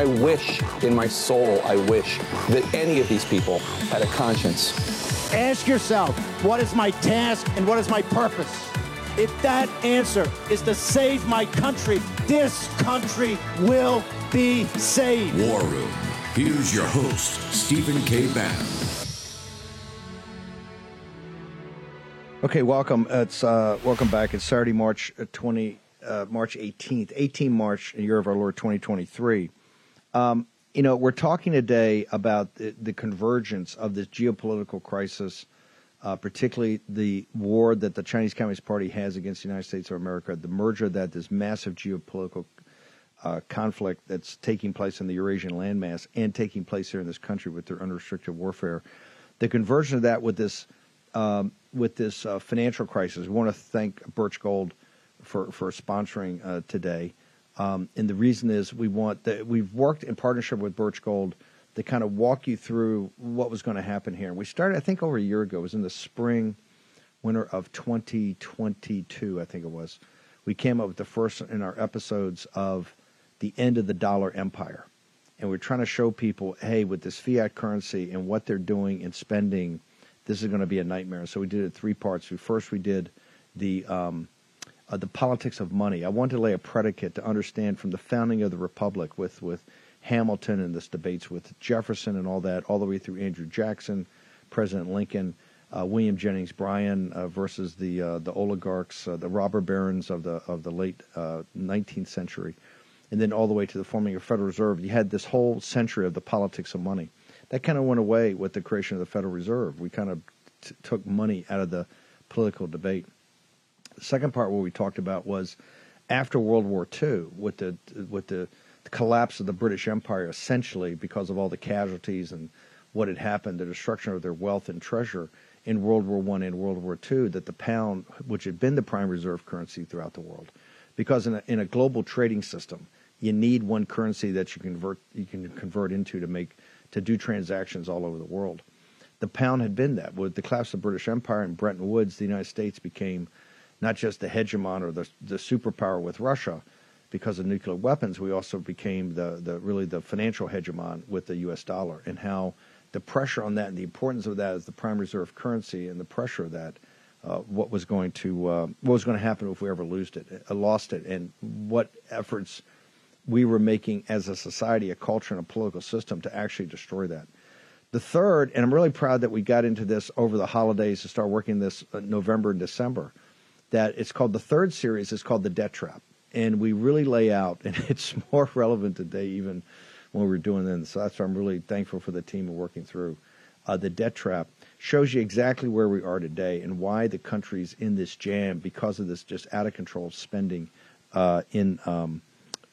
I wish in my soul, I wish that any of these people had a conscience. Ask yourself, what is my task and what is my purpose? If that answer is to save my country, this country will be saved. War Room. Here's your host, Stephen K. Bannon. Okay, welcome. It's uh, welcome back. It's Saturday, March uh, twenty, uh, March eighteenth, eighteen March, the year of our Lord, twenty twenty three. Um, you know, we're talking today about the, the convergence of this geopolitical crisis, uh, particularly the war that the Chinese Communist Party has against the United States of America, the merger of that this massive geopolitical uh, conflict that's taking place in the Eurasian landmass and taking place here in this country with their unrestricted warfare. The conversion of that with this um, with this uh, financial crisis. We want to thank Birch Gold for for sponsoring uh, today. Um, and the reason is we want that we've worked in partnership with Birch Gold to kind of walk you through what was going to happen here. We started, I think, over a year ago. It was in the spring, winter of 2022, I think it was. We came up with the first in our episodes of the end of the dollar empire. And we're trying to show people, hey, with this fiat currency and what they're doing and spending, this is going to be a nightmare. So we did it three parts. We first we did the um, uh, the politics of money. I wanted to lay a predicate to understand from the founding of the republic with with Hamilton and this debates with Jefferson and all that, all the way through Andrew Jackson, President Lincoln, uh, William Jennings Bryan uh, versus the uh, the oligarchs, uh, the robber barons of the of the late 19th uh, century, and then all the way to the forming of Federal Reserve. You had this whole century of the politics of money. That kind of went away with the creation of the Federal Reserve. We kind of t- took money out of the political debate. The second part, what we talked about was after World War II, with the with the, the collapse of the British Empire, essentially because of all the casualties and what had happened, the destruction of their wealth and treasure in World War One and World War II, that the pound, which had been the prime reserve currency throughout the world, because in a, in a global trading system, you need one currency that you convert you can convert into to make to do transactions all over the world. The pound had been that. With the collapse of the British Empire and Bretton Woods, the United States became not just the hegemon or the, the superpower with Russia because of nuclear weapons, we also became the, the really the financial hegemon with the U.S. dollar and how the pressure on that and the importance of that as the prime reserve currency and the pressure of that, uh, what was going to uh, what was going to happen if we ever lost it, uh, lost it, and what efforts we were making as a society, a culture, and a political system to actually destroy that. The third, and I'm really proud that we got into this over the holidays to start working this uh, November and December, that it's called the third series is called the debt trap. And we really lay out, and it's more relevant today even when we are doing this. So that's why I'm really thankful for the team of working through. Uh, the debt trap shows you exactly where we are today and why the country's in this jam because of this just out of control spending uh, in um,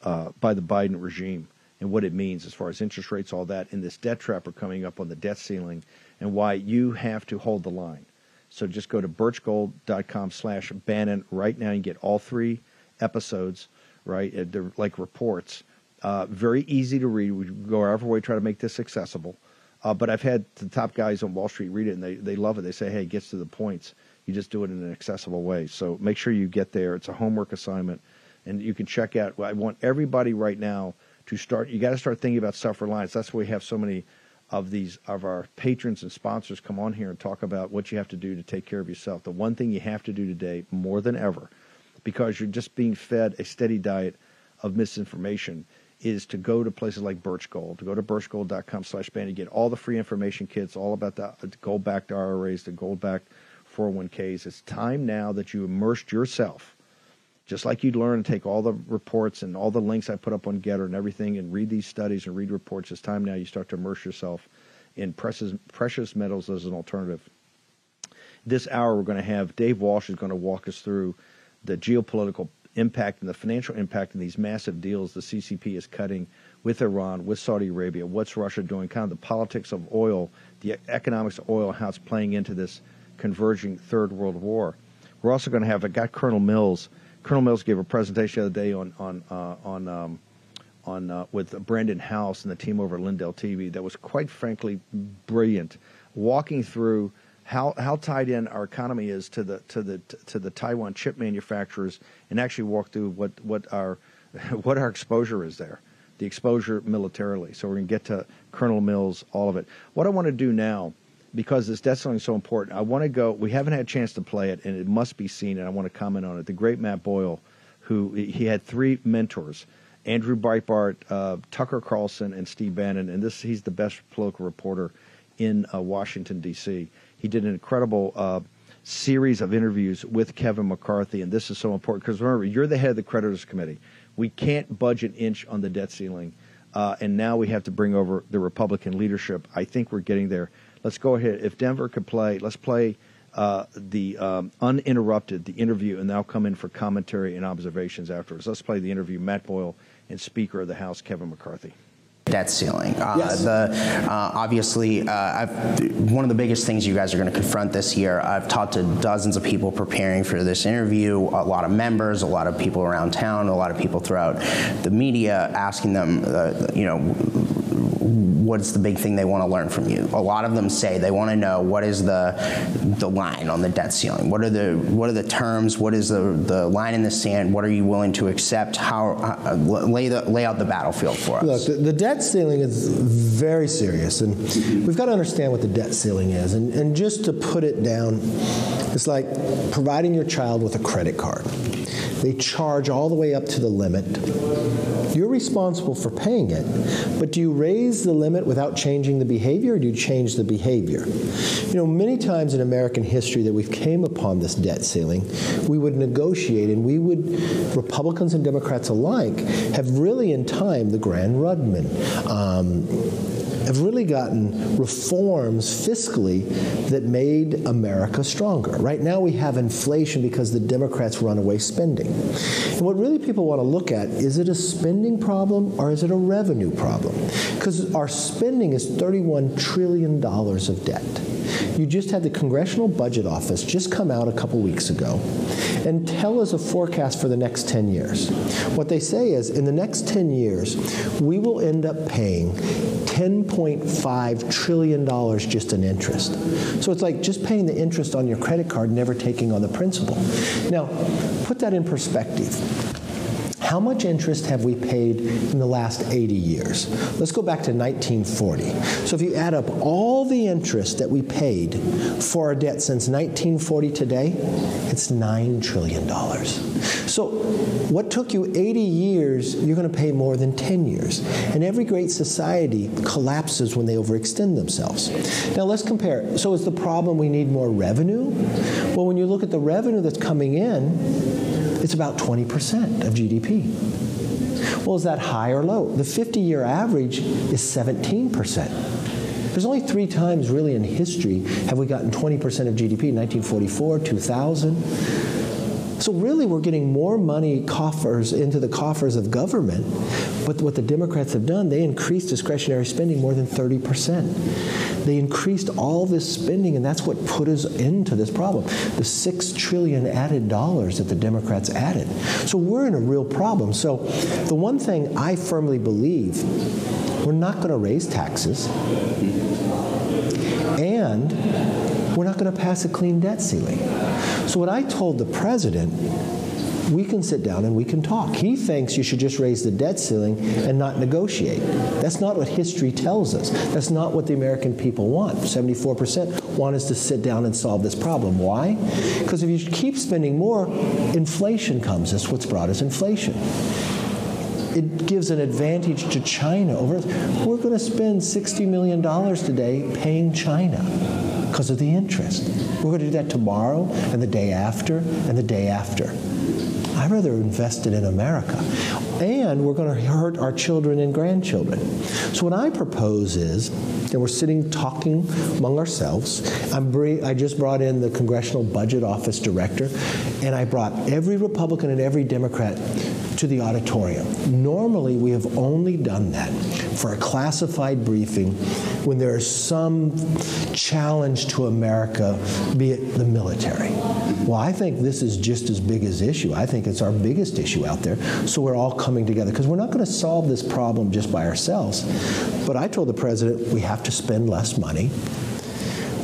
uh, by the Biden regime and what it means as far as interest rates, all that, and this debt trap are coming up on the debt ceiling, and why you have to hold the line. So just go to birchgold.com slash Bannon right now and get all three episodes, right? Uh, they're like reports. Uh, very easy to read. We go our way, try to make this accessible. Uh, but I've had the top guys on Wall Street read it, and they, they love it. They say, hey, it gets to the points. You just do it in an accessible way. So make sure you get there. It's a homework assignment and you can check out. I want everybody right now to start. You got to start thinking about self-reliance. That's why we have so many of these of our patrons and sponsors come on here and talk about what you have to do to take care of yourself. The one thing you have to do today, more than ever, because you're just being fed a steady diet of misinformation, is to go to places like Birch Gold, to go to birchgold.com slash band and get all the free information kits, all about the uh, gold-backed IRAs, the gold-backed 401ks. It's time now that you immersed yourself just like you'd learn and take all the reports and all the links I put up on Gettr and everything and read these studies and read reports, it's time now you start to immerse yourself in precious, precious metals as an alternative. This hour, we're going to have Dave Walsh is going to walk us through the geopolitical impact and the financial impact in these massive deals the CCP is cutting with Iran, with Saudi Arabia, what's Russia doing, kind of the politics of oil, the economics of oil, how it's playing into this converging third world war. We're also going to have, I got Colonel Mills. Colonel Mills gave a presentation the other day on, on, uh, on, um, on uh, with Brannon Howse and the team over at Lindell TV that was quite frankly brilliant, walking through how, how tied in our economy is to the to the to the Taiwan chip manufacturers, and actually walk through what what our what our exposure is there, the exposure militarily. So we're going to get to Colonel Mills, all of it. What I want to do now, because this debt ceiling is so important, I want to go. We haven't had a chance to play it, and it must be seen, and I want to comment on it. The great Matt Boyle, who he had three mentors. Andrew Breitbart, uh, Tucker Carlson, and Steve Bannon, and this he's the best political reporter in uh, Washington D.C. He did an incredible uh, series of interviews with Kevin McCarthy, and this is so important because remember, you're the head of the creditors committee. We can't budge an inch on the debt ceiling, uh, and now we have to bring over the Republican leadership. I think we're getting there. Let's go ahead. If Denver could play, let's play uh, the um, uninterrupted, the interview, and I'll come in for commentary and observations afterwards. Let's play the interview. Matt Boyle and Speaker of the House Kevin McCarthy debt ceiling. Uh, yes. The uh, obviously uh, one of the biggest things you guys are going to confront this year. I've talked to dozens of people preparing for this interview. A lot of members, a lot of people around town, a lot of people throughout the media, asking them, uh, you know what's the big thing they want to learn from you? A lot of them say they want to know what is the the line on the debt ceiling. What are the what are the terms? What is the the line in the sand? What are you willing to accept? How uh, lay the lay out the battlefield for us? Look, the, the, debt ceiling is very serious, and we've got to understand what the debt ceiling is. And, and just to put it down, it's like providing your child with a credit card. They charge all the way up to the limit. You're responsible for paying it, but do you raise the limit without changing the behavior, or do you change the behavior? You know, many times in American history that we've came upon this debt ceiling, we would negotiate, and we would, Republicans and Democrats alike, have really in time, the Gramm-Rudman, um, have really gotten reforms fiscally that made America stronger. Right now we have inflation because the Democrats run away spending. And what really people want to look at is it a spending problem or is it a revenue problem? Because our spending is $31 trillion of debt. You just had the Congressional Budget Office just come out a couple weeks ago and tell us a forecast for the next 10 years. What they say is in the next 10 years, we will end up paying $10.5 trillion just in interest. So it's like just paying the interest on your credit card, never taking on the principal. Now, put that in perspective. How much interest have we paid in the last 80 years? Let's go back to 1940. So if you add up all the interest that we paid for our debt since 1940 today, it's $9 trillion. So what took you 80 years, you're going to pay more than 10 years. And every great society collapses when they overextend themselves. Now let's compare. So is the problem we need more revenue? Well, when you look at the revenue that's coming in, it's about 20% of GDP. Well, is that high or low? The 50 year average is 17%. There's only three times really in history have we gotten 20% of GDP 1944, 2000. So really we're getting more money coffers into the coffers of government. But what the Democrats have done, they increased discretionary spending more than 30%. They increased all this spending and that's what put us into this problem. The 6 trillion added dollars that the Democrats added. So we're in a real problem. So the one thing I firmly believe, we're not going to raise taxes. And we're not going to pass a clean debt ceiling. So what I told the president, we can sit down and we can talk. He thinks you should just raise the debt ceiling and not negotiate. That's not what history tells us. That's not what the American people want. 74% want us to sit down and solve this problem. Why? Because if you keep spending more, inflation comes. That's what's brought us inflation it gives an advantage to China over we're going to spend 60 million dollars today paying China because of the interest. We're going to do that tomorrow and the day after and the day after. I'd rather invest it in America. And we're going to hurt our children and grandchildren. So what I propose is, that we're sitting talking among ourselves, I'm I just brought in the Congressional Budget Office Director, and I brought every Republican and every Democrat to the auditorium. Normally, we have only done that for a classified briefing when there is some challenge to America, be it the military. Well, I think this is just as big as issue. I think it's our biggest issue out there. So we're all coming together because we're not going to solve this problem just by ourselves. But I told the president we have to spend less money.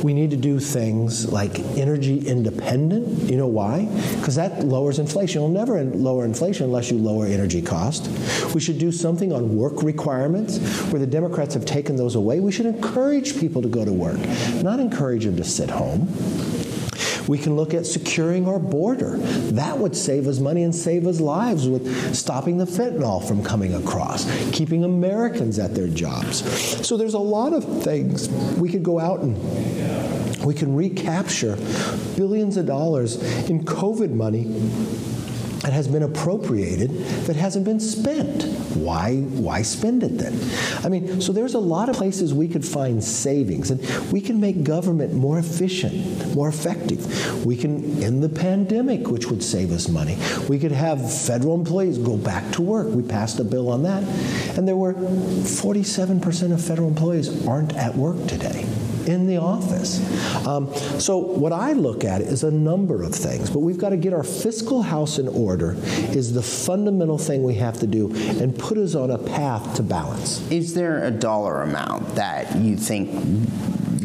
We need to do things like energy independent. You know why? Because that lowers inflation. You'll never lower inflation unless you lower energy cost. We should do something on work requirements where the Democrats have taken those away. We should encourage people to go to work, not encourage them to sit home. We can look at securing our border. That would save us money and save us lives with stopping the fentanyl from coming across, keeping Americans at their jobs. So there's a lot of things we could go out and we can recapture billions of dollars in COVID money that has been appropriated that hasn't been spent. Why, why spend it then? I mean, so there's a lot of places we could find savings, and we can make government more efficient, more effective. We can end the pandemic, which would save us money. We could have federal employees go back to work. We passed a bill on that. And there were 47% of federal employees aren't at work today in the office. Um, so what I look at is a number of things, but we've got to get our fiscal house in order is the fundamental thing we have to do and put us on a path to balance. Is there a dollar amount that you think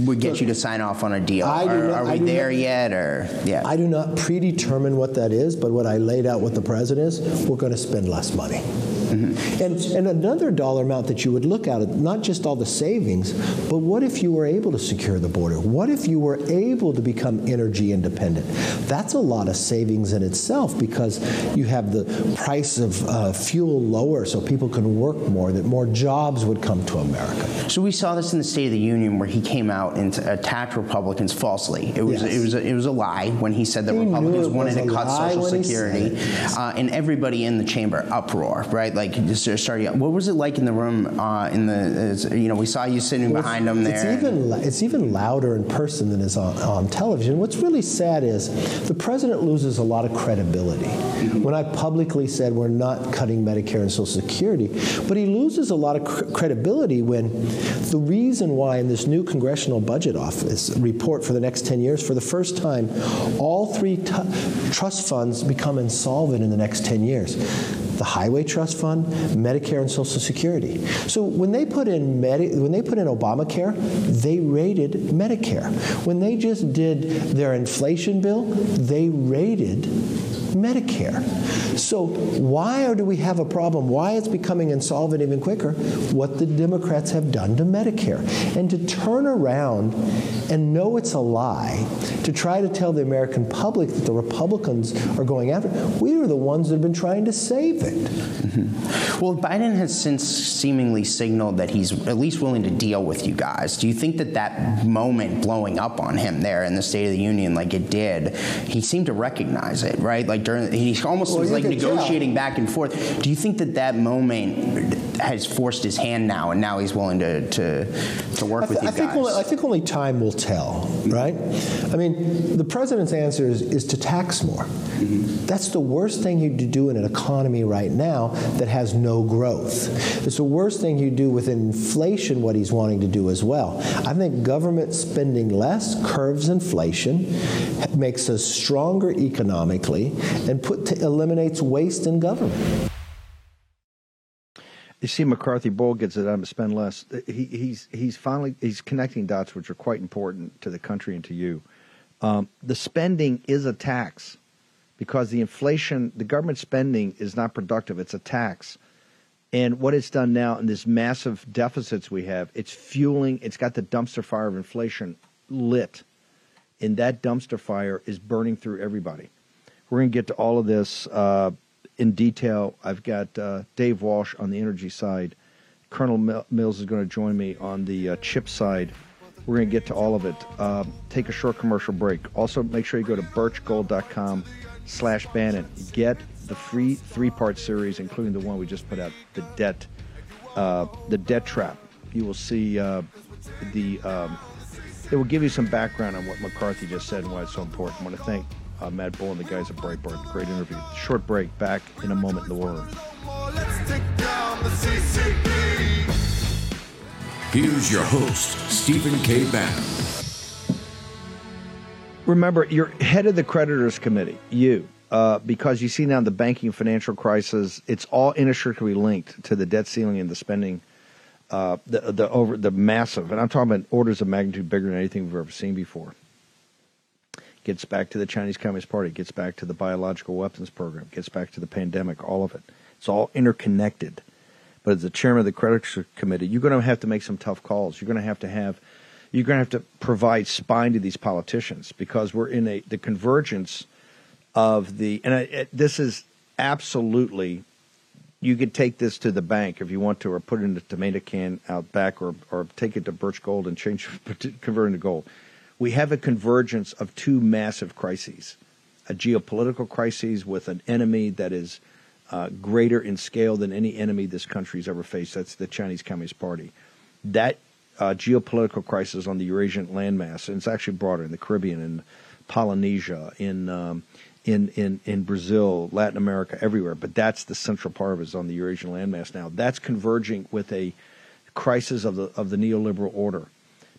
would get you to sign off on a deal? I do are, not- are we there not- yet or yeah? I do not predetermine what that is, but what I laid out with the president is, we're going to spend less money. Mm-hmm. And, and another dollar amount that you would look at, not just all the savings, but what if you were able to secure the border? What if you were able to become energy independent? That's a lot of savings in itself because you have the price of uh, fuel lower so people can work more, that more jobs would come to America. So we saw this in the State of the Union where he came out and attacked Republicans falsely. It was Yes. it was a, it was a lie when he said that He Republicans wanted to cut Social Security, uh, and everybody in the chamber uproar, right? Like just started. What was it like in the room? Uh, in the you know we saw you sitting behind him there. It's even, it's even louder in person than is on, on television. What's really sad is the president loses a lot of credibility. When I publicly said we're not cutting Medicare and Social Security, but he loses a lot of cr- credibility when the reason why in this new Congressional Budget Office report for the next 10 years, for the first time, all three tu- trust funds become insolvent in the next 10 years the Highway Trust Fund, Medicare, and Social Security. So when they put in Medi- when they put in Obamacare, they rated Medicare. When they just did their inflation bill, they rated Medicare. So why do we have a problem? Why it's becoming insolvent even quicker? What the Democrats have done to Medicare. And to turn around and know it's a lie, to try to tell the American public that the Republicans are going after, it, we are the ones that have been trying to save it. Mm-hmm. Well, Biden has since seemingly signaled that he's at least willing to deal with you guys. Do you think that that moment blowing up on him there in the State of the Union, like it did, he seemed to recognize it, right? Like during, he almost Well, was like tell. negotiating back and forth. Do you think that that moment has forced his hand now, and now he's willing to to, to work I, with th- you I think guys? only, I think only time will tell, right? I mean, the president's answer is, is to tax more. Mm-hmm. That's the worst thing you do in an economy right now that has no growth. It's the worst thing you do with inflation, what he's wanting to do as well. I think government spending less curves inflation, makes us stronger economically, and put to, eliminates waste in government. You see, McCarthy Bull gets it. I'm spend less. He, he's he's finally he's connecting dots, which are quite important to the country and to you. Um, the spending is a tax because the inflation, the government spending is not productive. It's a tax, and what it's done now in this massive deficits we have, it's fueling. It's got the dumpster fire of inflation lit, and that dumpster fire is burning through everybody. We're going to get to all of this uh, in detail. I've got uh, Dave Walsh on the energy side. Colonel Mills is going to join me on the uh, chip side. We're going to get to all of it. Uh, take a short commercial break. Also, make sure you go to birchgold.com slash Bannon. Get the free three-part series, including the one we just put out, the debt, uh, the debt trap. You will see uh, the. Um, it will give you some background on what McCarthy just said and why it's so important. I want to thank Uh, Matt Boyle and the guys at Breitbart. Great interview. Short break. Back in a moment in the war room. Here's your host, Stephen K. Bannon. Remember, you're head of the creditors committee, you, uh, because you see now the banking and financial crisis. It's all inextricably linked to the debt ceiling and the spending, uh, the the over the massive, and I'm talking about orders of magnitude bigger than anything we've ever seen before. Gets back to the Chinese Communist Party, gets back to the biological weapons program, gets back to the pandemic, all of it. It's all interconnected. But as the chairman of the creditors committee, you're going to have to make some tough calls. You're going to have to have you're going to have to provide spine to these politicians because we're in a the convergence of the and I, it, this is absolutely you could take this to the bank if you want to or put it in a tomato can out back or or take it to birch gold and change convert into gold we have a convergence of two massive crises a geopolitical crisis with an enemy that is uh, greater in scale than any enemy this country's ever faced that's the Chinese Communist Party that uh, geopolitical crisis on the Eurasian landmass, and it's actually broader in the Caribbean, in Polynesia, in um, in in in Brazil, Latin America, everywhere. But that's the central part of it is on the Eurasian landmass now. That's converging with a crisis of the of the neoliberal order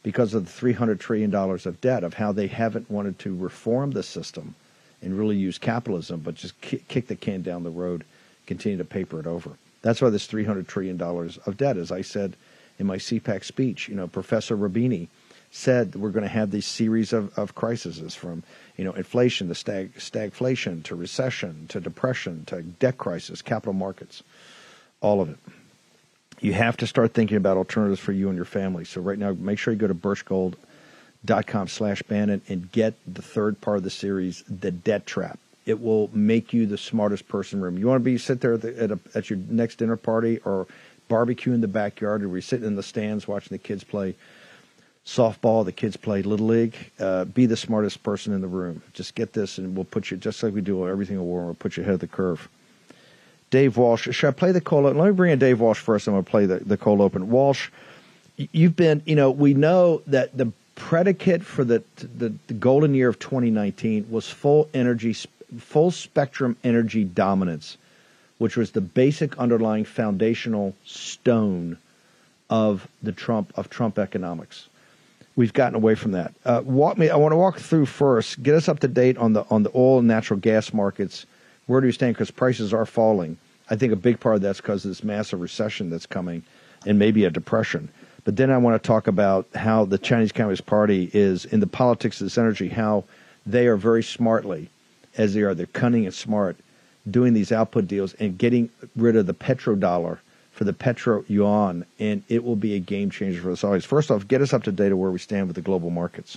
because of the 300 trillion dollars of debt of how they haven't wanted to reform the system and really use capitalism, but just kick the can down the road, continue to paper it over. That's why this 300 trillion dollars of debt, as I said in my CPAC speech. You know, Professor Roubini said we're going to have these series of, of crises from, you know, inflation to stag, stagflation to recession to depression to debt crisis, capital markets, all of it. You have to start thinking about alternatives for you and your family. So right now, make sure you go to birchgold.com slash Bannon and get the third part of the series, The Debt Trap. It will make you the smartest person in the room. You want to be sit there at, the, at, a, at your next dinner party or – barbecue in the backyard, or we're sitting in the stands watching the kids play softball, the kids play little league. Uh, be the smartest person in the room. Just get this, and we'll put you just like we do everything in war. We'll put you ahead of the curve. Dave Walsh, should I play the cold open? Let me bring in Dave Walsh first. I'm going to play the, the cold open. Walsh, you've been, you know, we know that the predicate for the, the, the golden year of 2019 was full energy, full spectrum energy dominance which was the basic underlying foundational stone of the Trump of Trump economics. We've gotten away from that. Uh, walk me. I want to walk through first. Get us up to date on the on the oil and natural gas markets. Where do you stand? Because prices are falling. I think a big part of that's because of this massive recession that's coming, and maybe a depression. But then I want to talk about how the Chinese Communist Party is in the politics of this energy. How they are very smartly, as they are, they're cunning and smart doing these output deals and getting rid of the petrodollar for the petro yuan, and it will be a game changer for us always. First off, get us up to date of where we stand with the global markets.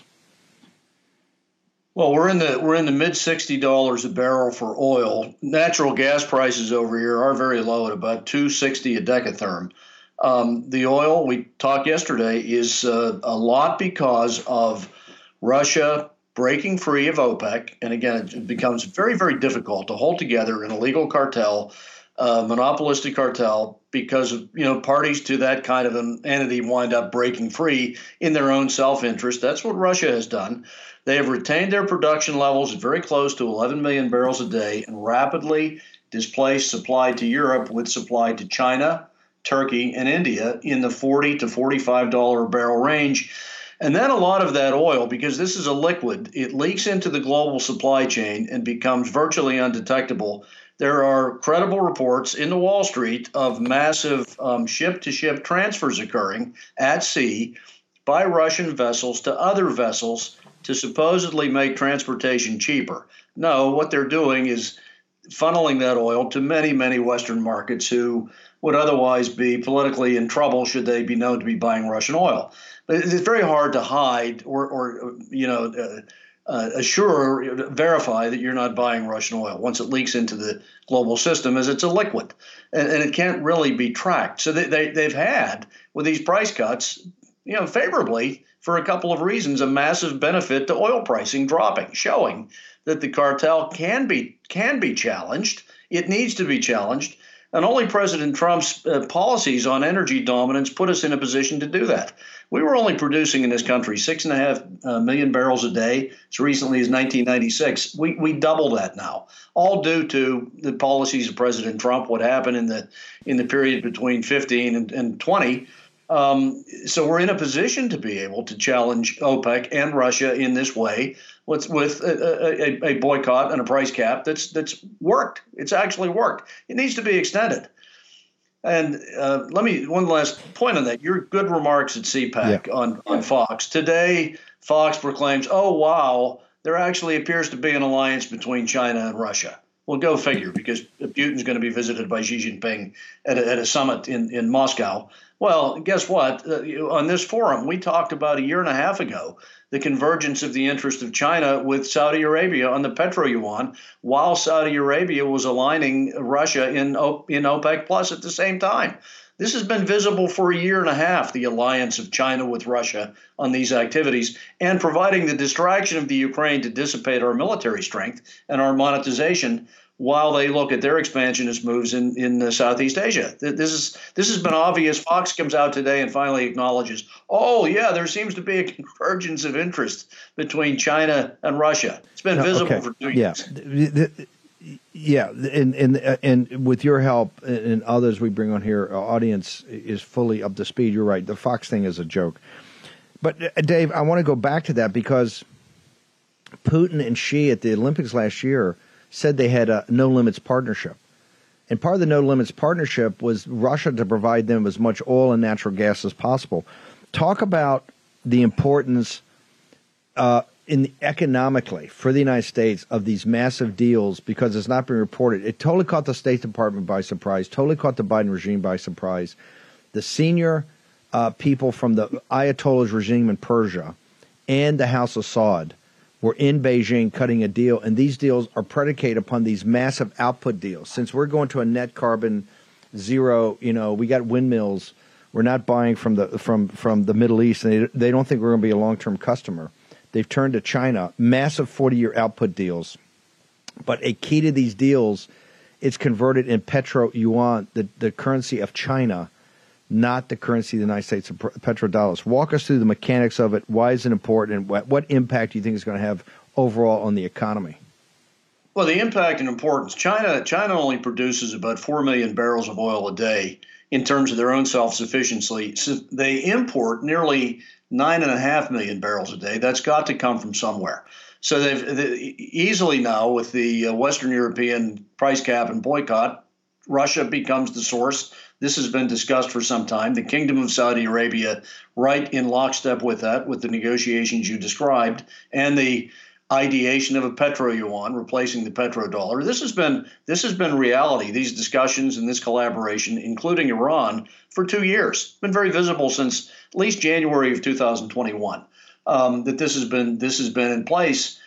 Well, we're in the we're in the mid sixty dollars a barrel for oil. Natural gas prices over here are very low at about two sixty a decatherm. Um, the oil we talked yesterday is uh, a lot because of Russia breaking free of OPEC. And again, it becomes very, very difficult to hold together an illegal cartel, uh, monopolistic cartel, because you know parties to that kind of an entity wind up breaking free in their own self-interest. That's what Russia has done. They have retained their production levels very close to 11 million barrels a day and rapidly displaced supply to Europe with supply to China, Turkey, and India in the 40 to 45 dollar barrel range and then a lot of that oil, because this is a liquid, it leaks into the global supply chain and becomes virtually undetectable. There are credible reports in the Wall Street of massive ship to ship transfers occurring at sea by Russian vessels to other vessels to supposedly make transportation cheaper. No, what they're doing is funneling that oil to many, many Western markets who would otherwise be politically in trouble should they be known to be buying Russian oil. But it's very hard to hide or, or you know, uh, uh, assure, verify that you're not buying Russian oil once it leaks into the global system, as it's a liquid, and, and it can't really be tracked. So they, they they've had with these price cuts, you know, favorably for a couple of reasons, a massive benefit to oil pricing dropping, showing that the cartel can be can be challenged. It needs to be challenged And only President Trump's uh, policies on energy dominance put us in a position to do that. We were only producing in this country six and a half uh, million barrels a day as recently as 1996. We, we double that now, all due to the policies of President Trump. What happened in the in the period between 15 and, and 20. Um, so we're in a position to be able to challenge OPEC and Russia in this way with with a, a, a, boycott and a price cap that's that's worked. It's actually worked. It needs to be extended. And uh, let me one last point on that. Your good remarks at CPAC yeah. on on Fox today. Fox proclaims, "Oh wow, there actually appears to be an alliance between China and Russia." Well, go figure, because Putin's going to be visited by Xi Jinping at a, at a summit in, in Moscow. Well, guess what? Uh, on this forum, we talked about a year and a half ago the convergence of the interest of China with Saudi Arabia on the petro yuan, while Saudi Arabia was aligning Russia in in OPEC plus at the same time. This has been visible for a year and a half, the alliance of China with Russia on these activities, and providing the distraction of the Ukraine to dissipate our military strength and our monetization while they look at their expansionist moves in, in uh, Southeast Asia. This is this has been obvious. Fox comes out today and finally acknowledges, oh yeah, there seems to be a convergence of interest between China and Russia. It's been visible okay. for two yeah. years. Yeah, and and and with your help and others we bring on here, our audience is fully up to speed. You're right. The Fox thing is a joke, but uh, Dave, I want to go back to that because Putin and Xi at the Olympics last year said they had a no limits partnership. And part of the no limits partnership was Russia to provide them as much oil and natural gas as possible. Talk about the importance uh, in economically for the United States of these massive deals because it's not been reported. It totally caught the State Department by surprise. Totally caught the Biden regime by surprise. The senior uh, people from the Ayatollah's regime in Persia and the House of Saud we're in Beijing cutting a deal, and these deals are predicated upon these massive output deals. Since we're going to a net carbon zero, you know, we got windmills. We're not buying from the from from the Middle East, and they, they don't think we're going to be a long term customer. They've turned to China, massive forty year output deals. But a key to these deals, it's converted in petro yuan, the, the currency of China, not the currency of the United States of petrodollars. Walk us through the mechanics of it. Why is it important, and what, what impact do you think is going to have overall on the economy? Well, the impact and importance. China China only produces about four million barrels of oil a day in terms of their own self sufficiency. So they import nearly nine and a half million barrels a day. That's got to come from somewhere. So they've they, easily now with the uh, Western European price cap and boycott, Russia becomes the source this has been discussed for some time. The Kingdom of Saudi Arabia, right in lockstep with that, with the negotiations you described, and the ideation of a petro yuan replacing the petrodollar. This has been this has been reality. These discussions and this collaboration, including Iran, for two years, been very visible since at least January of 2021. Um, that this has been this has been in place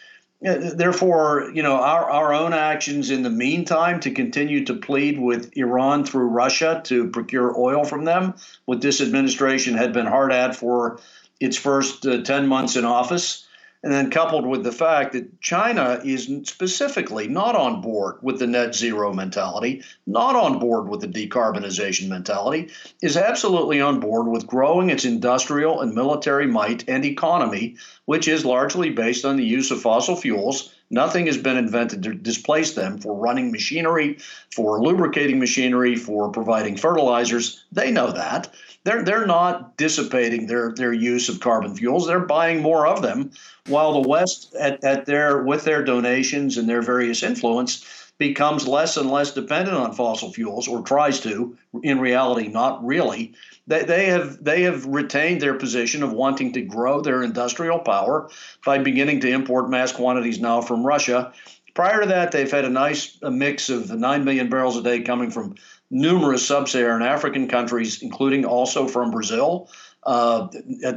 therefore, you know, our, our own actions in the meantime to continue to plead with Iran through Russia to procure oil from them, what this administration had been hard at for its first uh, 10 months in office, and then coupled with the fact that China is specifically not on board with the net zero mentality, not on board with the decarbonization mentality, is absolutely on board with growing its industrial and military might and economy, which is largely based on the use of fossil fuels. Nothing has been invented to displace them for running machinery, for lubricating machinery, for providing fertilizers. They know that they're they're not dissipating their their use of carbon fuels. They're buying more of them, while the West at, at their with their donations and their various influence becomes less and less dependent on fossil fuels or tries to in reality not really they, they have they have retained their position of wanting to grow their industrial power by beginning to import mass quantities now from Russia prior to that they've had a nice mix of 9 million barrels a day coming from numerous sub-Saharan African countries, including also from Brazil. Uh,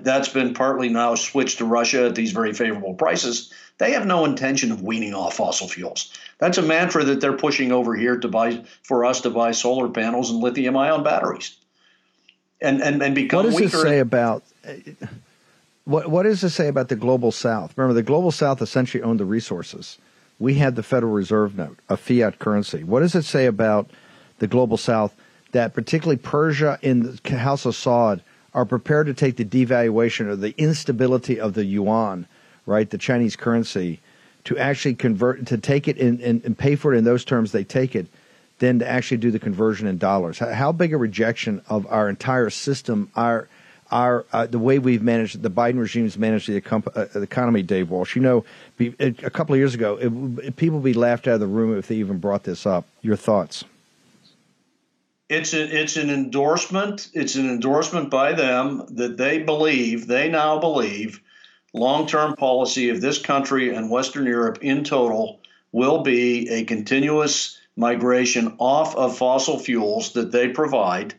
that's been partly now switched to Russia at these very favorable prices. They have no intention of weaning off fossil fuels. That's a mantra that they're pushing over here to buy for us to buy solar panels and lithium-ion batteries. And and and become what does weaker. it say about what what does it say about the global South? Remember, the global South essentially owned the resources. We had the Federal Reserve note, a fiat currency. What does it say about the global South, that particularly Persia and the House of Saud are prepared to take the devaluation or the instability of the yuan, right, the Chinese currency, to actually convert, to take it in, and pay for it in those terms they take it, than to actually do the conversion in dollars. How, big a rejection of our entire system, our our uh, the way we've managed the Biden regime's managed the, uh, the economy, Dave Walsh. You know, be, a couple of years ago, it, it, people would be laughed out of the room if they even brought this up. Your thoughts? It's a, it's an endorsement. It's an endorsement by them that they believe they now believe long-term policy of this country and Western Europe in total will be a continuous migration off of fossil fuels that they provide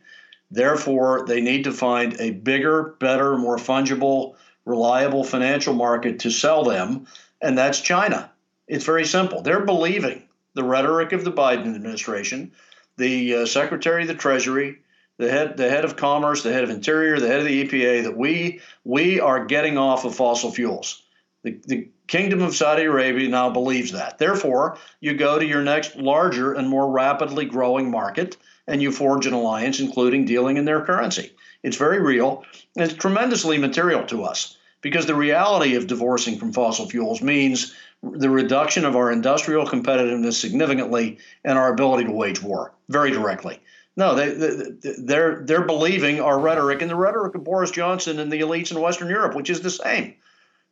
Therefore, they need to find a bigger, better, more fungible, reliable financial market to sell them, and that's China. It's very simple. They're believing the rhetoric of the Biden administration, the uh, Secretary of the Treasury, the head, the head of Commerce, the head of Interior, the head of the EPA, that we we are getting off of fossil fuels. The, the Kingdom of Saudi Arabia now believes that. Therefore, you go to your next larger and more rapidly growing market and you forge an alliance, including dealing in their currency. It's very real and it's tremendously material to us because the reality of divorcing from fossil fuels means the reduction of our industrial competitiveness significantly and our ability to wage war very directly. No, they, they, they're they're believing our rhetoric and the rhetoric of Boris Johnson and the elites in Western Europe, which is the same.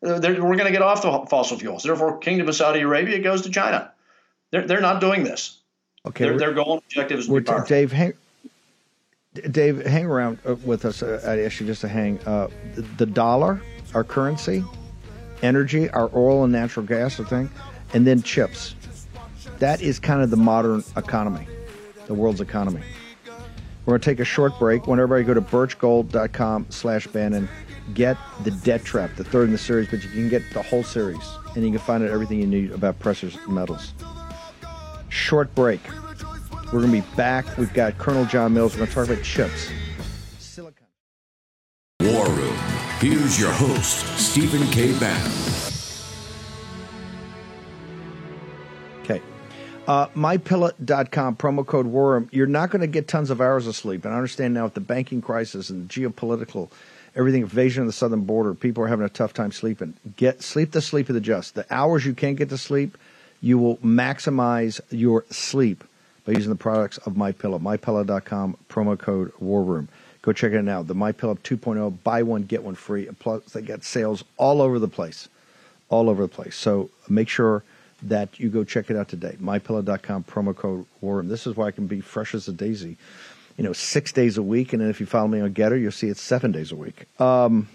We're going to get off the fossil fuels. Therefore, Kingdom of Saudi Arabia goes to China. They're, they're not doing this. Okay, their, their goal and objective is we're t- Dave. Hang, Dave, hang around uh, with us. Uh, I ask you just to hang. Uh, the, the, dollar, our currency, energy, our oil and natural gas, I think, and then chips. That is kind of the modern economy, the world's economy. We're going to take a short break. Want everybody go to birchgold.com slash Bannon. Get the Debt Trap, the third in the series, but you can get the whole series, and you can find out everything you need about precious metals short break. We're going to be back. We've got Colonel John Mills. We're going to talk about chips. Silicon. War Room. Here's your host, Stephen K. Bannon. Okay. Uh, MyPillow.com, promo code WARROOM. You're not going to get tons of hours of sleep. And I understand now with the banking crisis and geopolitical, everything, invasion of the southern border, people are having a tough time sleeping. Get Sleep the sleep of the just. The hours you can't get to sleep – you will maximize your sleep by using the products of My MyPillow. MyPillow.com, promo code War Room. Go check it out. The MyPillow 2.0, buy one, get one free. Plus, they got sales all over the place. All over the place. So make sure that you go check it out today. MyPillow.com, promo code War Room. This is why I can be fresh as a daisy, you know, six days a week. And then if you follow me on Gettr, you'll see it's seven days a week. Um,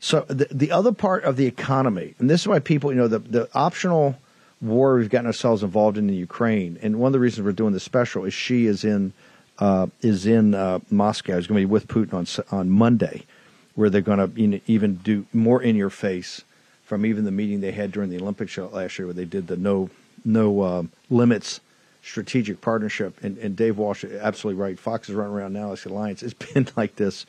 so the, the other part of the economy, and this is why people, you know, the, the optional – war we've gotten ourselves involved in the Ukraine. And one of the reasons we're doing this special is Xi is in uh, is in uh, Moscow. He's going to be with Putin on on Monday, where they're going to even do more in your face from even the meeting they had during the Olympics last year, where they did the no no uh, limits strategic partnership. And, and Dave Walsh, absolutely right. Fox is running around now. This alliance. It's been like this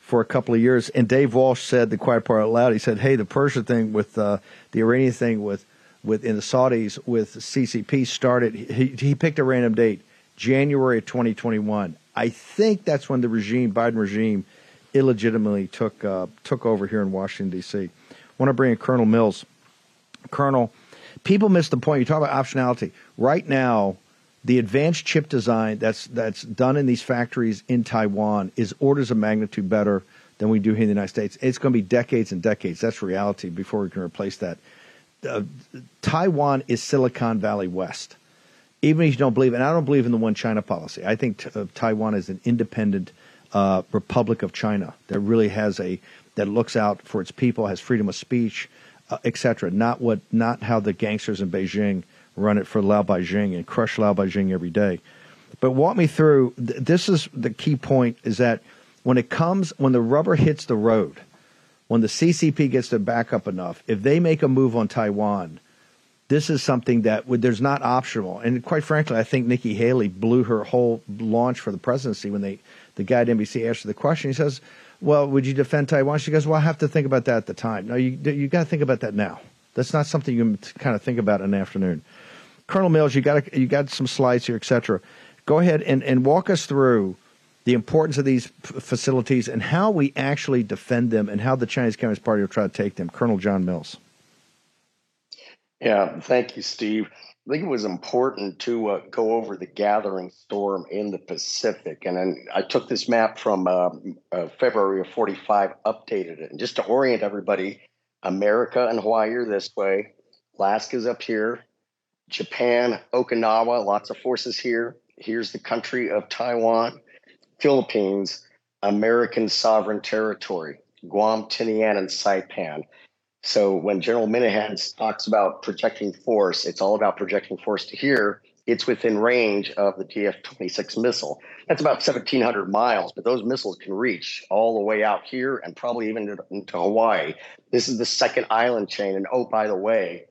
for a couple of years. And Dave Walsh said the quiet part out loud. He said, "Hey, the Persia thing with uh, the Iranian thing with." with in the Saudis with CCP started. He, he picked a random date, January of 2021. I think that's when the regime, Biden regime, illegitimately took uh, took over here in Washington D.C. I want to bring in Colonel Mills. Colonel, people miss the point. You talk about optionality. Right now, the advanced chip design that's that's done in these factories in Taiwan is orders of magnitude better than we do here in the United States. It's going to be decades and decades. That's reality before we can replace that uh, Taiwan is Silicon Valley West. Even if you don't believe, and I don't believe in the one China policy. I think t- uh, Taiwan is an independent uh, republic of China that really has a that looks out for its people, has freedom of speech, uh, etc. Not what, not how the gangsters in Beijing run it for Lao Baixing and crush Lao Baixing every day. But walk me through. Th- this is the key point: is that when it comes, when the rubber hits the road when the CCP gets their back up enough, if they make a move on Taiwan, this is something that would, there's not optional. And quite frankly, I think Nikki Haley blew her whole launch for the presidency when they the guy at NBC asked her the question. He says, "Well, would you defend Taiwan?" She goes, "Well, I have to think about that at the time." No, you you got to think about that now. That's not something you can kind of think about in an afternoon. Colonel Mills, you got you got some slides here, etc. Go ahead and, and walk us through the importance of these f- facilities and how we actually defend them and how the Chinese Communist Party will try to take them. Colonel John Mills. Yeah, thank you, Steve. I think it was important to uh, go over the gathering storm in the Pacific. And then I took this map from uh, uh, February of 45, updated it. And just to orient everybody, America and Hawaii are this way, Alaska's up here, Japan, Okinawa, lots of forces here. Here's the country of Taiwan, Philippines, American sovereign territory, Guam, Tinian, and Saipan. So when General Minihan talks about projecting force, it's all about projecting force to here. It's within range of the DF 26 missile. That's about 1,700 miles, but those missiles can reach all the way out here and probably even into Hawaii. This is the second island chain. And oh, by the way,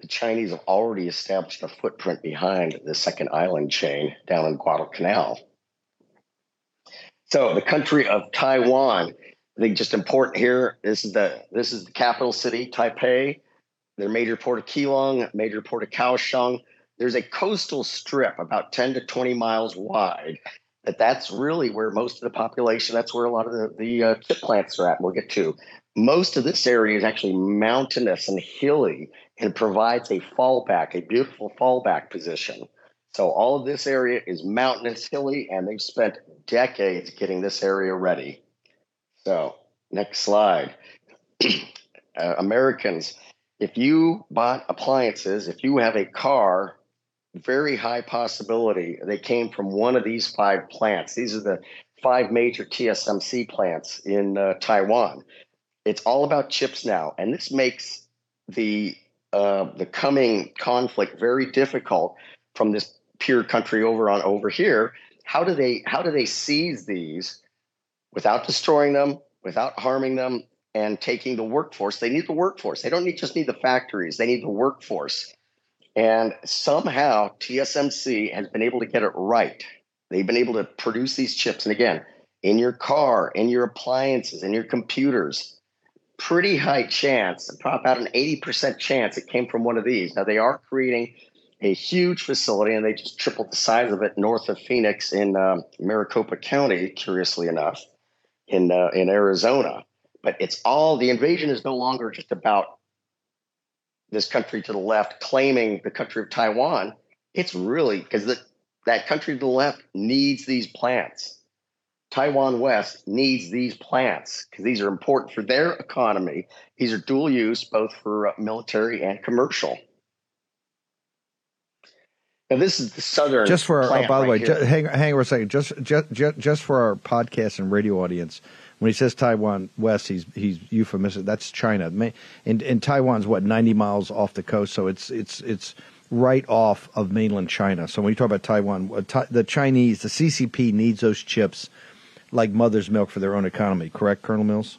the Chinese have already established a footprint behind the second island chain down in Guadalcanal. So the country of Taiwan I think just important here. This is the this is the capital city, Taipei. Their major port of Keelung, major port of Kaohsiung. There's a coastal strip about 10 to 20 miles wide. That that's really where most of the population. That's where a lot of the the uh, chip plants are at. We'll get to. Most of this area is actually mountainous and hilly, and provides a fallback, a beautiful fallback position. So all of this area is mountainous, hilly, and they've spent decades getting this area ready. So, next slide. uh, Americans, if you bought appliances, if you have a car, very high possibility they came from one of these five plants. These are the five major TSMC plants in uh, Taiwan. It's all about chips now, and this makes the uh, the coming conflict very difficult from this peer country over on over here. How do they how do they seize these without destroying them, without harming them, and taking the workforce. They need the workforce. They don't need, just need the factories. They need the workforce. And somehow TSMC has been able to get it right. They've been able to produce these chips. And again, in your car, in your appliances, in your computers, pretty high chance, about an 80% chance it came from one of these. Now, they are creating a huge facility, and they just tripled the size of it north of Phoenix in um, Maricopa County, curiously enough in uh, in Arizona. But it's all the invasion is no longer just about this country to the left claiming the country of Taiwan. It's really because that that country to the left needs these plants. Taiwan West needs these plants because these are important for their economy. These are dual use, both for uh, military and commercial. Now this is the southern. Just for our, oh, by the right way, just, hang hang on a second. Just, just just just for our podcast and radio audience, when he says Taiwan West, he's he's euphemistic. That's China. And and Taiwan's what ninety miles off the coast, so it's it's it's right off of mainland China. So when you talk about Taiwan, uh, the Chinese, the CCP needs those chips like mother's milk for their own economy. Correct, Colonel Mills?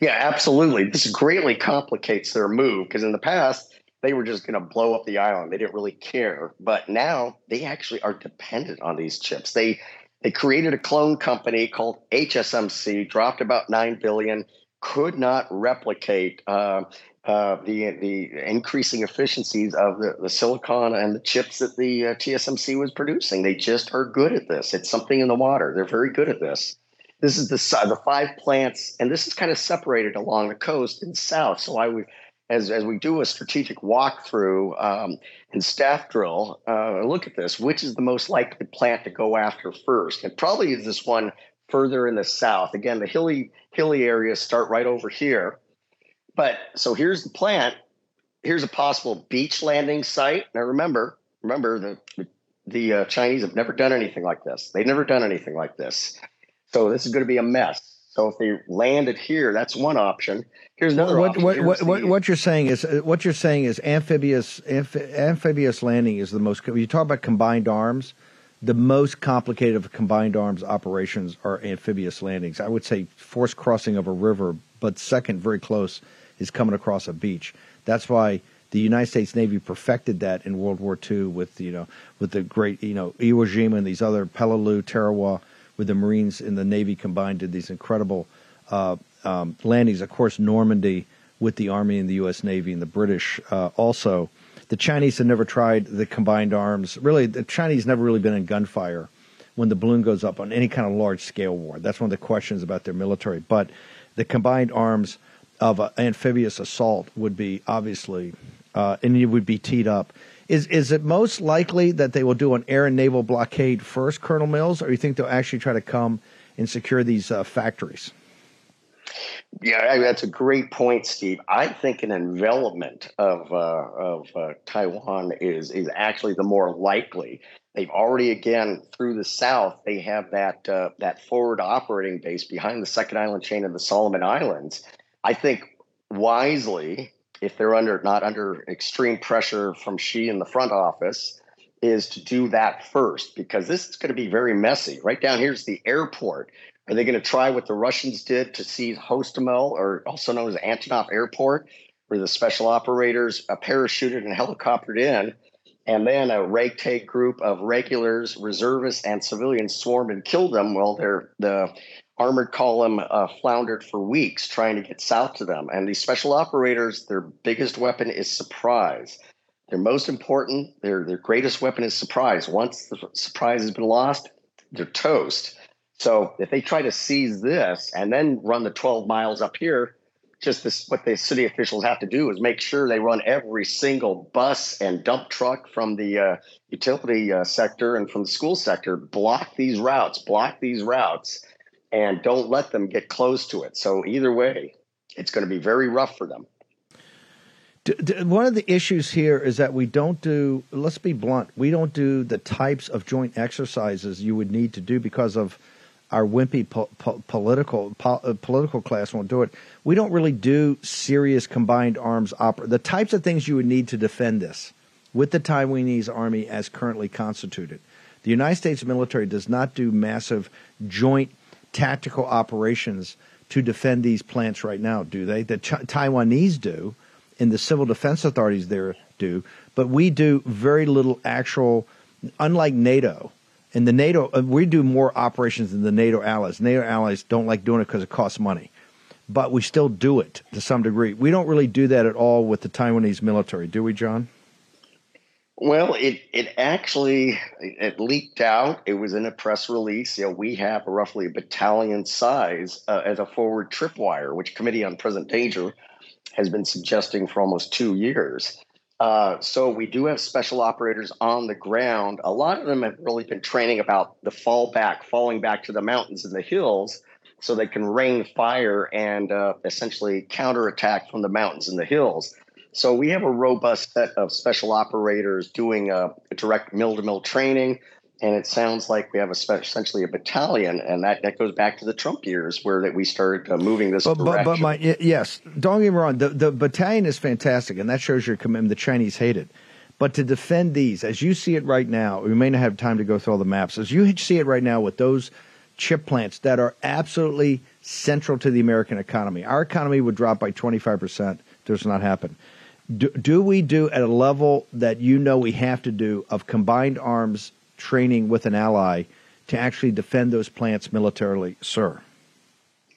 Yeah, absolutely. This greatly complicates their move because in the past they were just going to blow up the island. They didn't really care. But now they actually are dependent on these chips. They they created a clone company called HSMC, dropped about nine billion, could not replicate uh, uh, the the increasing efficiencies of the, the silicon and the chips that the uh, TSMC was producing. They just are good at this. It's something in the water. They're very good at this. This is the the five plants, and this is kind of separated along the coast in south. So I would as, as we do a strategic walkthrough um, and staff drill, uh, look at this. Which is the most likely plant to go after first? It probably is this one further in the south. Again, the hilly hilly areas start right over here. But so here's the plant. Here's a possible beach landing site. Now remember, remember the the, the uh, Chinese have never done anything like this. They've never done anything like this. So this is going to be a mess. So if they landed here, that's one option. Here's another what. What, Here's what, what, what you're saying is uh, what you're saying is amphibious amph- amphibious landing is the most. You talk about combined arms. The most complicated of combined arms operations are amphibious landings. I would say force crossing of a river, but second, very close, is coming across a beach. That's why the United States Navy perfected that in World War II with you know with the great you know Iwo Jima and these other Peleliu, Tarawa, with the Marines and the Navy combined did these incredible uh, um, landings. Of course, Normandy with the Army and the U.S. Navy and the British uh, also. the Chinese have never tried the combined arms. Really, the Chinese never really been in gunfire when the balloon goes up on any kind of large scale war. That's one of the questions about their military. But the combined arms of uh, amphibious assault would be obviously, uh, and it would be teed up. Is is it most likely that they will do an air and naval blockade first, Colonel Mills, or you think they'll actually try to come and secure these uh, factories? Yeah, that's a great point, Steve. I think an envelopment of uh, of uh, Taiwan is is actually the more likely. They've already again through the south. They have that uh, that forward operating base behind the second island chain of the Solomon Islands. I think wisely, if they're under not under extreme pressure from Xi in the front office, is to do that first because this is going to be very messy. Right down here's the airport. Are they going to try what the Russians did to seize Hostomel, or also known as Antonov Airport, where the special operators uh, parachuted and helicoptered in, and then a ragtag group of regulars, reservists, and civilians swarmed and killed them while their the armored column uh, floundered for weeks trying to get south to them. And these special operators, their biggest weapon is surprise. Their most important, their their greatest weapon is surprise. Once the surprise has been lost, they're toast. So if they try to seize this and then run the 12 miles up here, just this what the city officials have to do is make sure they run every single bus and dump truck from the uh, utility uh, sector and from the school sector. Block these routes block these routes and don't let them get close to it. So either way it's going to be very rough for them. One of the issues here is that we don't do let's be blunt we don't do the types of joint exercises you would need to do because of our wimpy po- po- political po- uh, political class won't do it. We don't really do serious combined arms opera. The types of things you would need to defend this with the Taiwanese army as currently constituted. The United States military does not do massive joint tactical operations to defend these plants right now, do they? The Ch- Taiwanese do, and the civil defense authorities there do, but we do very little actual. Unlike NATO, and the NATO, uh, we do more operations than the NATO allies. NATO allies don't like doing it because it costs money, but we still do it to some degree. We don't really do that at all with the Taiwanese military, do we, John? Well, it it actually it leaked out. It was in a press release. You know, we have roughly a battalion size uh, as a forward tripwire, which Committee on Present Danger has been suggesting for almost two years. Uh, so we do have special operators on the ground. A lot of them have really been training about the fall back, falling back to the mountains and the hills, so they can rain fire and uh, essentially counterattack from the mountains and the hills. So we have a robust set of special operators doing a, a direct mill-to-mill training and it sounds like we have a essentially a battalion, and that, that goes back to the Trump years where that we started uh, moving this but, direction. But, but my yes, don't get me wrong. The, the battalion is fantastic, and that shows your commitment. The Chinese hate it. But to defend these, as you see it right now, we may not have time to go through all the maps. As you see it right now with those chip plants that are absolutely central to the American economy, our economy would drop by 25% does not happen. Do, do we do at a level that you know we have to do of combined arms training with an ally to actually defend those plants militarily, sir?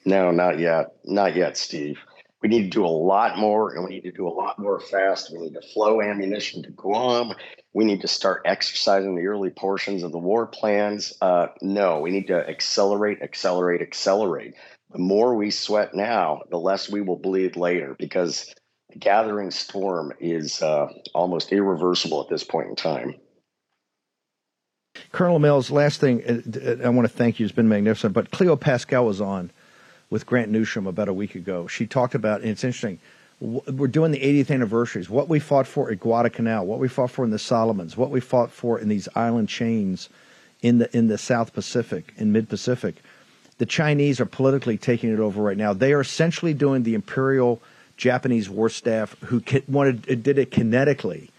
No, not yet. Not yet, Steve. We need to do a lot more, and we need to do a lot more fast. We need to flow ammunition to Guam. We need to start exercising the early portions of the war plans. Uh, no, we need to accelerate, accelerate, accelerate. The more we sweat now, the less we will bleed later because the gathering storm is uh, almost irreversible at this point in time. Colonel Mills, last thing, uh, uh, I want to thank you. It's been magnificent. But Cleo Pascal was on with Grant Newsham about a week ago. She talked about, and it's interesting, we're doing the 80th anniversaries, what we fought for at Guadalcanal, what we fought for in the Solomons, what we fought for in these island chains in the, in the South Pacific, in mid Pacific. The Chinese are politically taking it over right now. They are essentially doing the imperial Japanese war staff who wanted, did it kinetically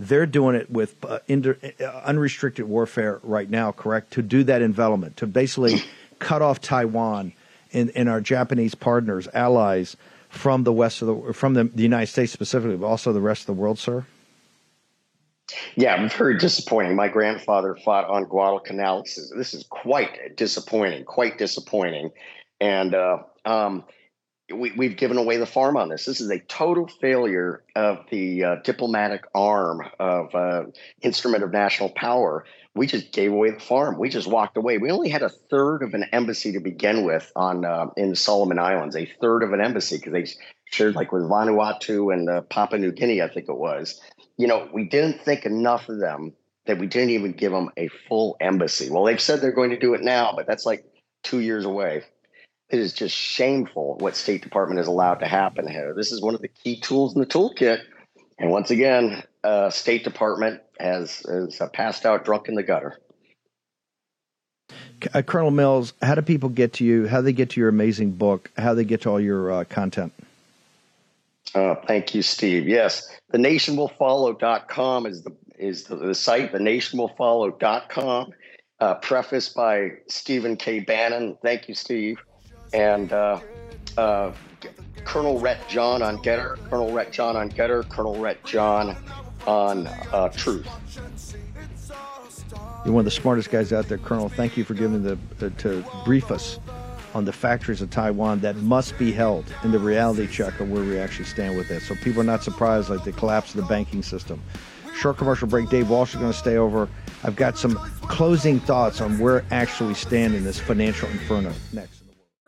they're doing it with uh, inter, uh, unrestricted warfare right now, correct? To do that envelopment, to basically cut off Taiwan and, and our Japanese partners, allies from the west of the from the, the United States specifically, but also the rest of the world, sir. Yeah, very disappointing. My grandfather fought on Guadalcanal. This is, this is quite disappointing, quite disappointing. And uh, um, we, we've given away the farm on this. This is a total failure of the uh, diplomatic arm of uh, instrument of national power. We just gave away the farm. We just walked away. We only had a third of an embassy to begin with on uh, in Solomon Islands, a third of an embassy because they shared like with Vanuatu and uh, Papua New Guinea, I think it was. You know, we didn't think enough of them that we didn't even give them a full embassy. Well, they've said they're going to do it now, but that's like two years away it is just shameful what State Department is allowed to happen here. This is one of the key tools in the toolkit. And once again, uh, State Department has, has uh, passed out drunk in the gutter. Uh, Colonel Mills, how do people get to you? How do they get to your amazing book? How do they get to all your uh, content? Uh, thank you, Steve. Yes, the nationwillfollow.com is the is the, the site, the nationwillfollow.com, uh, prefaced by Stephen K. Bannon. Thank you, Steve and uh, uh, Colonel Rhett John on Gettr, Colonel Rhett John on Gettr, Colonel Rhett John on uh, Truth. You're one of the smartest guys out there, Colonel. Thank you for giving the uh, to brief us on the factories of Taiwan that must be held in the reality check of where we actually stand with it. So people are not surprised like the collapse of the banking system. Short commercial break. Dave Walsh is going to stay over. I've got some closing thoughts on where actually stand in this financial inferno next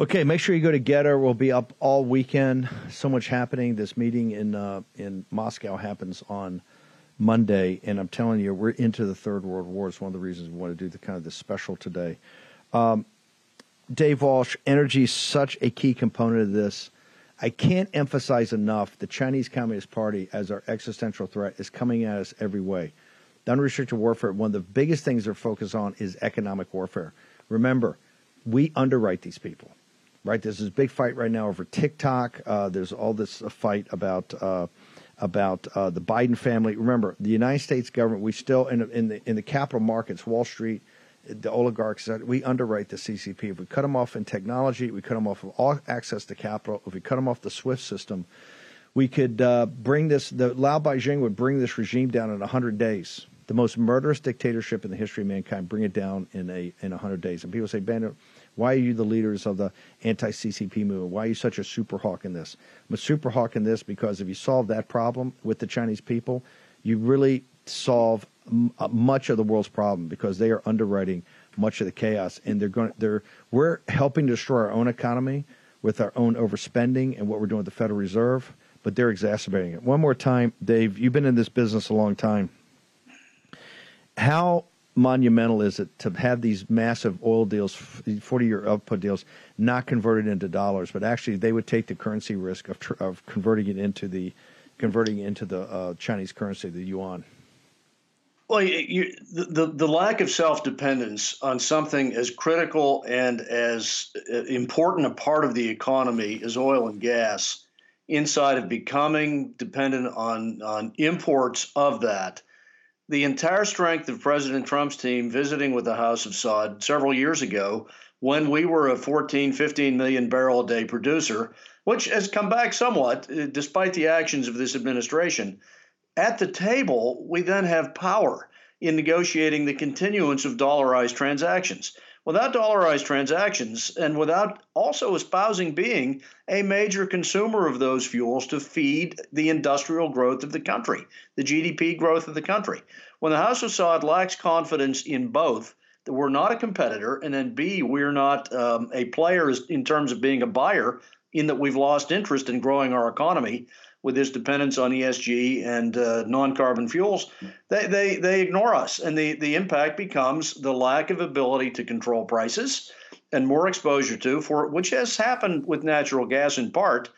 Okay, make sure you go to Gettr. We'll be up all weekend. So much happening. This meeting in uh, in Moscow happens on Monday, and I'm telling you, we're into the Third World War. It's one of the reasons we want to do the kind of the special today. Um, Dave Walsh, energy is such a key component of this. I can't emphasize enough the Chinese Communist Party as our existential threat is coming at us every way. The unrestricted warfare, one of the biggest things they're focused on is economic warfare. Remember, we underwrite these people right? There's this big fight right now over TikTok. Uh, there's all this uh, fight about uh, about uh, the Biden family. Remember, the United States government. We still in, in the in the capital markets, Wall Street, the oligarchs. We underwrite the CCP. If we cut them off in technology, we cut them off of all access to capital. If we cut them off the SWIFT system, we could uh, bring this. The Lao Baixing would bring this regime down in hundred days. The most murderous dictatorship in the history of mankind. Bring it down in a in hundred days. And people say, Ben why are you the leaders of the anti CCP movement? Why are you such a super hawk in this? I'm a super hawk in this because if you solve that problem with the Chinese people, you really solve m- uh, much of the world's problem because they are underwriting much of the chaos, and they're going. They're we're helping to destroy our own economy with our own overspending and what we're doing with the Federal Reserve, but they're exacerbating it. One more time, Dave. You've been in this business a long time. How monumental is it to have these massive oil deals, 40 year output deals, not converted into dollars, but actually they would take the currency risk of, tr- of converting it into the converting into the uh, Chinese currency, the yuan? Well, you, the, the lack of self dependence on something as critical and as uh, important a part of the economy as oil and gas, inside of becoming dependent on, on imports of that, the entire strength of President Trump's team visiting with the House of Saud several years ago when we were a 14, 15 million barrel a day producer, which has come back somewhat uh, despite the actions of this administration. At the table, we then have power in negotiating the continuance of dollarized transactions. Without dollarized transactions and without also espousing being a major consumer of those fuels to feed the industrial growth of the country, the GDP growth of the country. When the House of Saud lacks confidence in both, that we're not a competitor, and then B, we're not um, a player in terms of being a buyer, in that we've lost interest in growing our economy with this dependence on ESG and uh, non-carbon fuels, they, they, they ignore us. And the, the impact becomes the lack of ability to control prices and more exposure to, for which has happened with natural gas in part,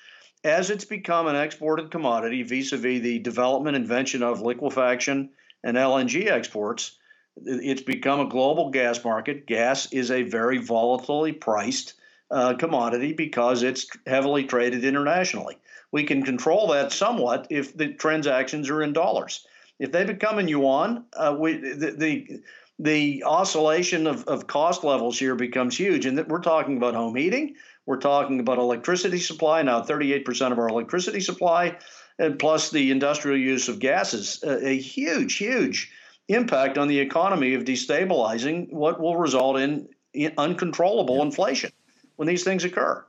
as it's become an exported commodity vis-a-vis the development, invention of liquefaction and LNG exports. It's become a global gas market. Gas is a very volatilely priced uh, commodity because it's heavily traded internationally. We can control that somewhat if the transactions are in dollars. If they become in yuan, uh, we the, the the oscillation of, of cost levels here becomes huge. And we're talking about home heating, we're talking about electricity supply. Now, 38% of our electricity supply, and plus the industrial use of gases, a, a huge, huge impact on the economy of destabilizing what will result in, in uncontrollable yeah. inflation when these things occur.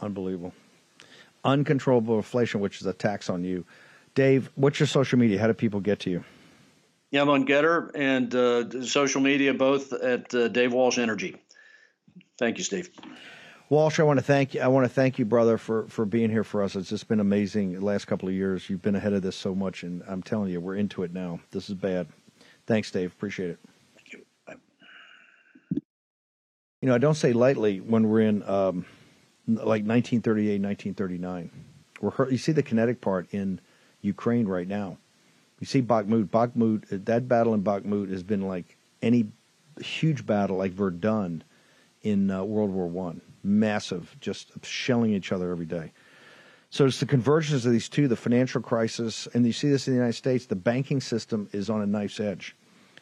Unbelievable. Uncontrollable inflation, which is a tax on you. Dave, what's your social media? How do people get to you? Yeah, I'm on Gettr and uh, social media, both at uh, Dave Walsh Energy. Thank you, Steve. Walsh, I want to thank you. I want to thank you, brother, for, for being here for us. It's just been amazing the last couple of years. You've been ahead of this so much, and I'm telling you, we're into it now. This is bad. Thanks, Dave. Appreciate it. Thank you. Bye. You know, I don't say lightly when we're in um, like 1938, 1939. We're hurt. You see the kinetic part in Ukraine right now. You see Bakhmut. Bakhmut. That battle in Bakhmut has been like any huge battle like Verdun in uh, World War One massive, just shelling each other every day. So it's the convergence of these two, the financial crisis, and you see this in the United States, the banking system is on a knife's edge.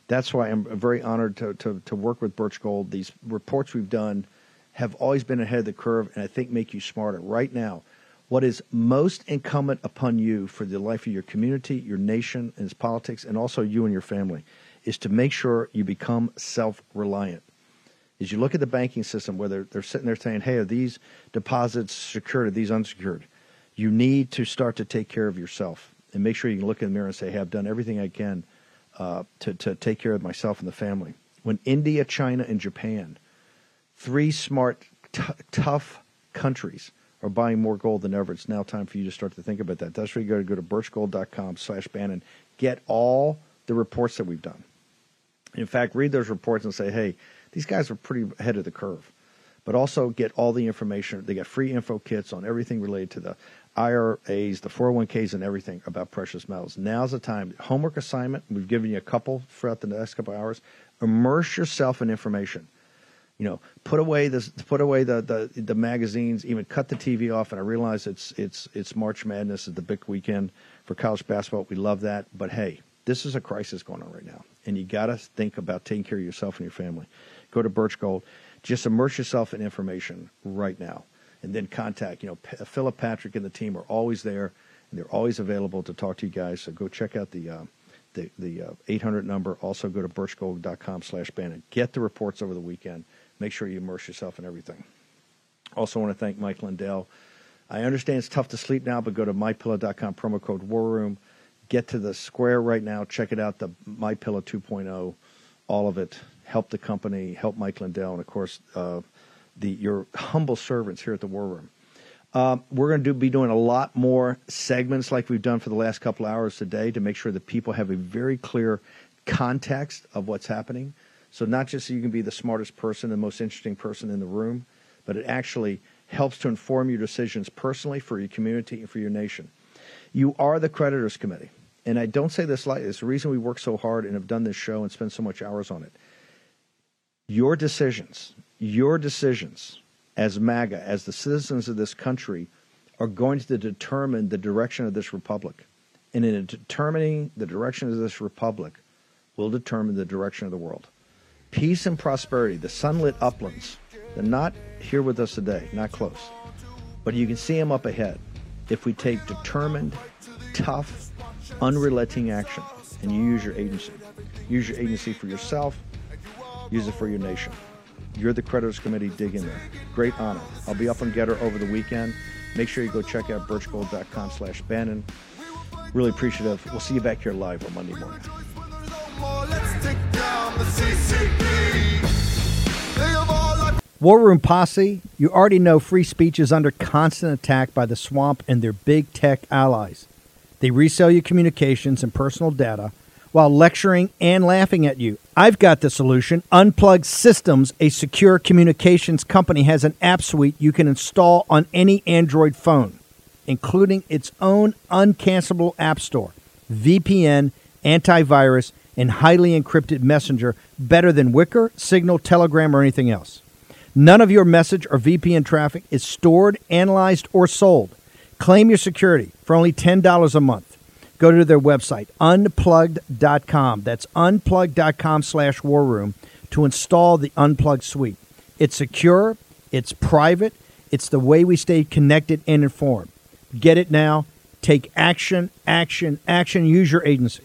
That's why I'm very honored to, to, to work with Birch Gold. These reports we've done have always been ahead of the curve and I think make you smarter. Right now, what is most incumbent upon you for the life of your community, your nation, and its politics, and also you and your family, is to make sure you become self reliant As you look at the banking system whether they're, sitting there saying, hey, are these deposits secured, are these unsecured? You need to start to take care of yourself and make sure you can look in the mirror and say, hey, I've done everything I can uh, to, to take care of myself and the family. When India, China, and Japan, three smart, t- tough countries, are buying more gold than ever, it's now time for you to start to think about that. That's where you got to go to birchgold.com slash Bannon. Get all the reports that we've done. In fact, read those reports and say, hey, these guys are pretty ahead of the curve. But also get all the information. They got free info kits on everything related to the IRAs, the 401ks, and everything about precious metals. Now's the time. Homework assignment. We've given you a couple throughout the next couple hours. Immerse yourself in information. You know, put away this, put away the, the the magazines, even cut the TV off. And I realize it's it's it's March Madness, is the big weekend for college basketball. We love that, but hey, this is a crisis going on right now, and you got to think about taking care of yourself and your family go to Birch Gold. Just immerse yourself in information right now, and then contact. You know, P- Philip Patrick and the team are always there, and they're always available to talk to you guys. So go check out the. Uh, the, the uh, 800 number. Also go to birchgold.com slash Bannon. Get the reports over the weekend. Make sure you immerse yourself in everything. Also want to thank Mike Lindell. I understand it's tough to sleep now, but go to mypillow.com, promo code War Room. Get to the square right now. Check it out, the MyPillow 2.0, all of it help the company, help Mike Lindell, and of course, uh, the your humble servants here at the War Room. Um, we're going to do, be doing a lot more segments like we've done for the last couple hours today to make sure that people have a very clear context of what's happening. So not just so you can be the smartest person, the most interesting person in the room, but it actually helps to inform your decisions personally for your community and for your nation. You are the creditors committee. And I don't say this lightly. It's the reason we work so hard and have done this show and spend so much hours on it your decisions, your decisions as MAGA, as the citizens of this country, are going to determine the direction of this republic. And in determining the direction of this republic, will determine the direction of the world. Peace and prosperity, the sunlit uplands, they're not here with us today, not close. But you can see them up ahead if we take determined, tough, unrelenting action and you use your agency. Use your agency for yourself, Use it for your nation. You're the creditors committee. Dig in there. Great honor. I'll be up on GETTR over the weekend. Make sure you go check out birchgold.com slash Bannon. Really appreciative. We'll see you back here live on Monday morning. War Room Posse, you already know free speech is under constant attack by the swamp and their big tech allies. They resell your communications and personal data while lecturing and laughing at you. I've got the solution. Unplug Systems, a secure communications company, has an app suite you can install on any Android phone, including its own uncancelable app store, VPN, antivirus, and highly encrypted messenger better than Wickr, Signal, Telegram, or anything else. None of your message or VPN traffic is stored, analyzed, or sold. Claim your security for only $10 a month. Go to their website, unplugged.com. That's unplugged.com slash war room to install the Unplugged suite. It's secure, it's private, it's the way we stay connected and informed. Get it now. Take action, action, action. Use your agency.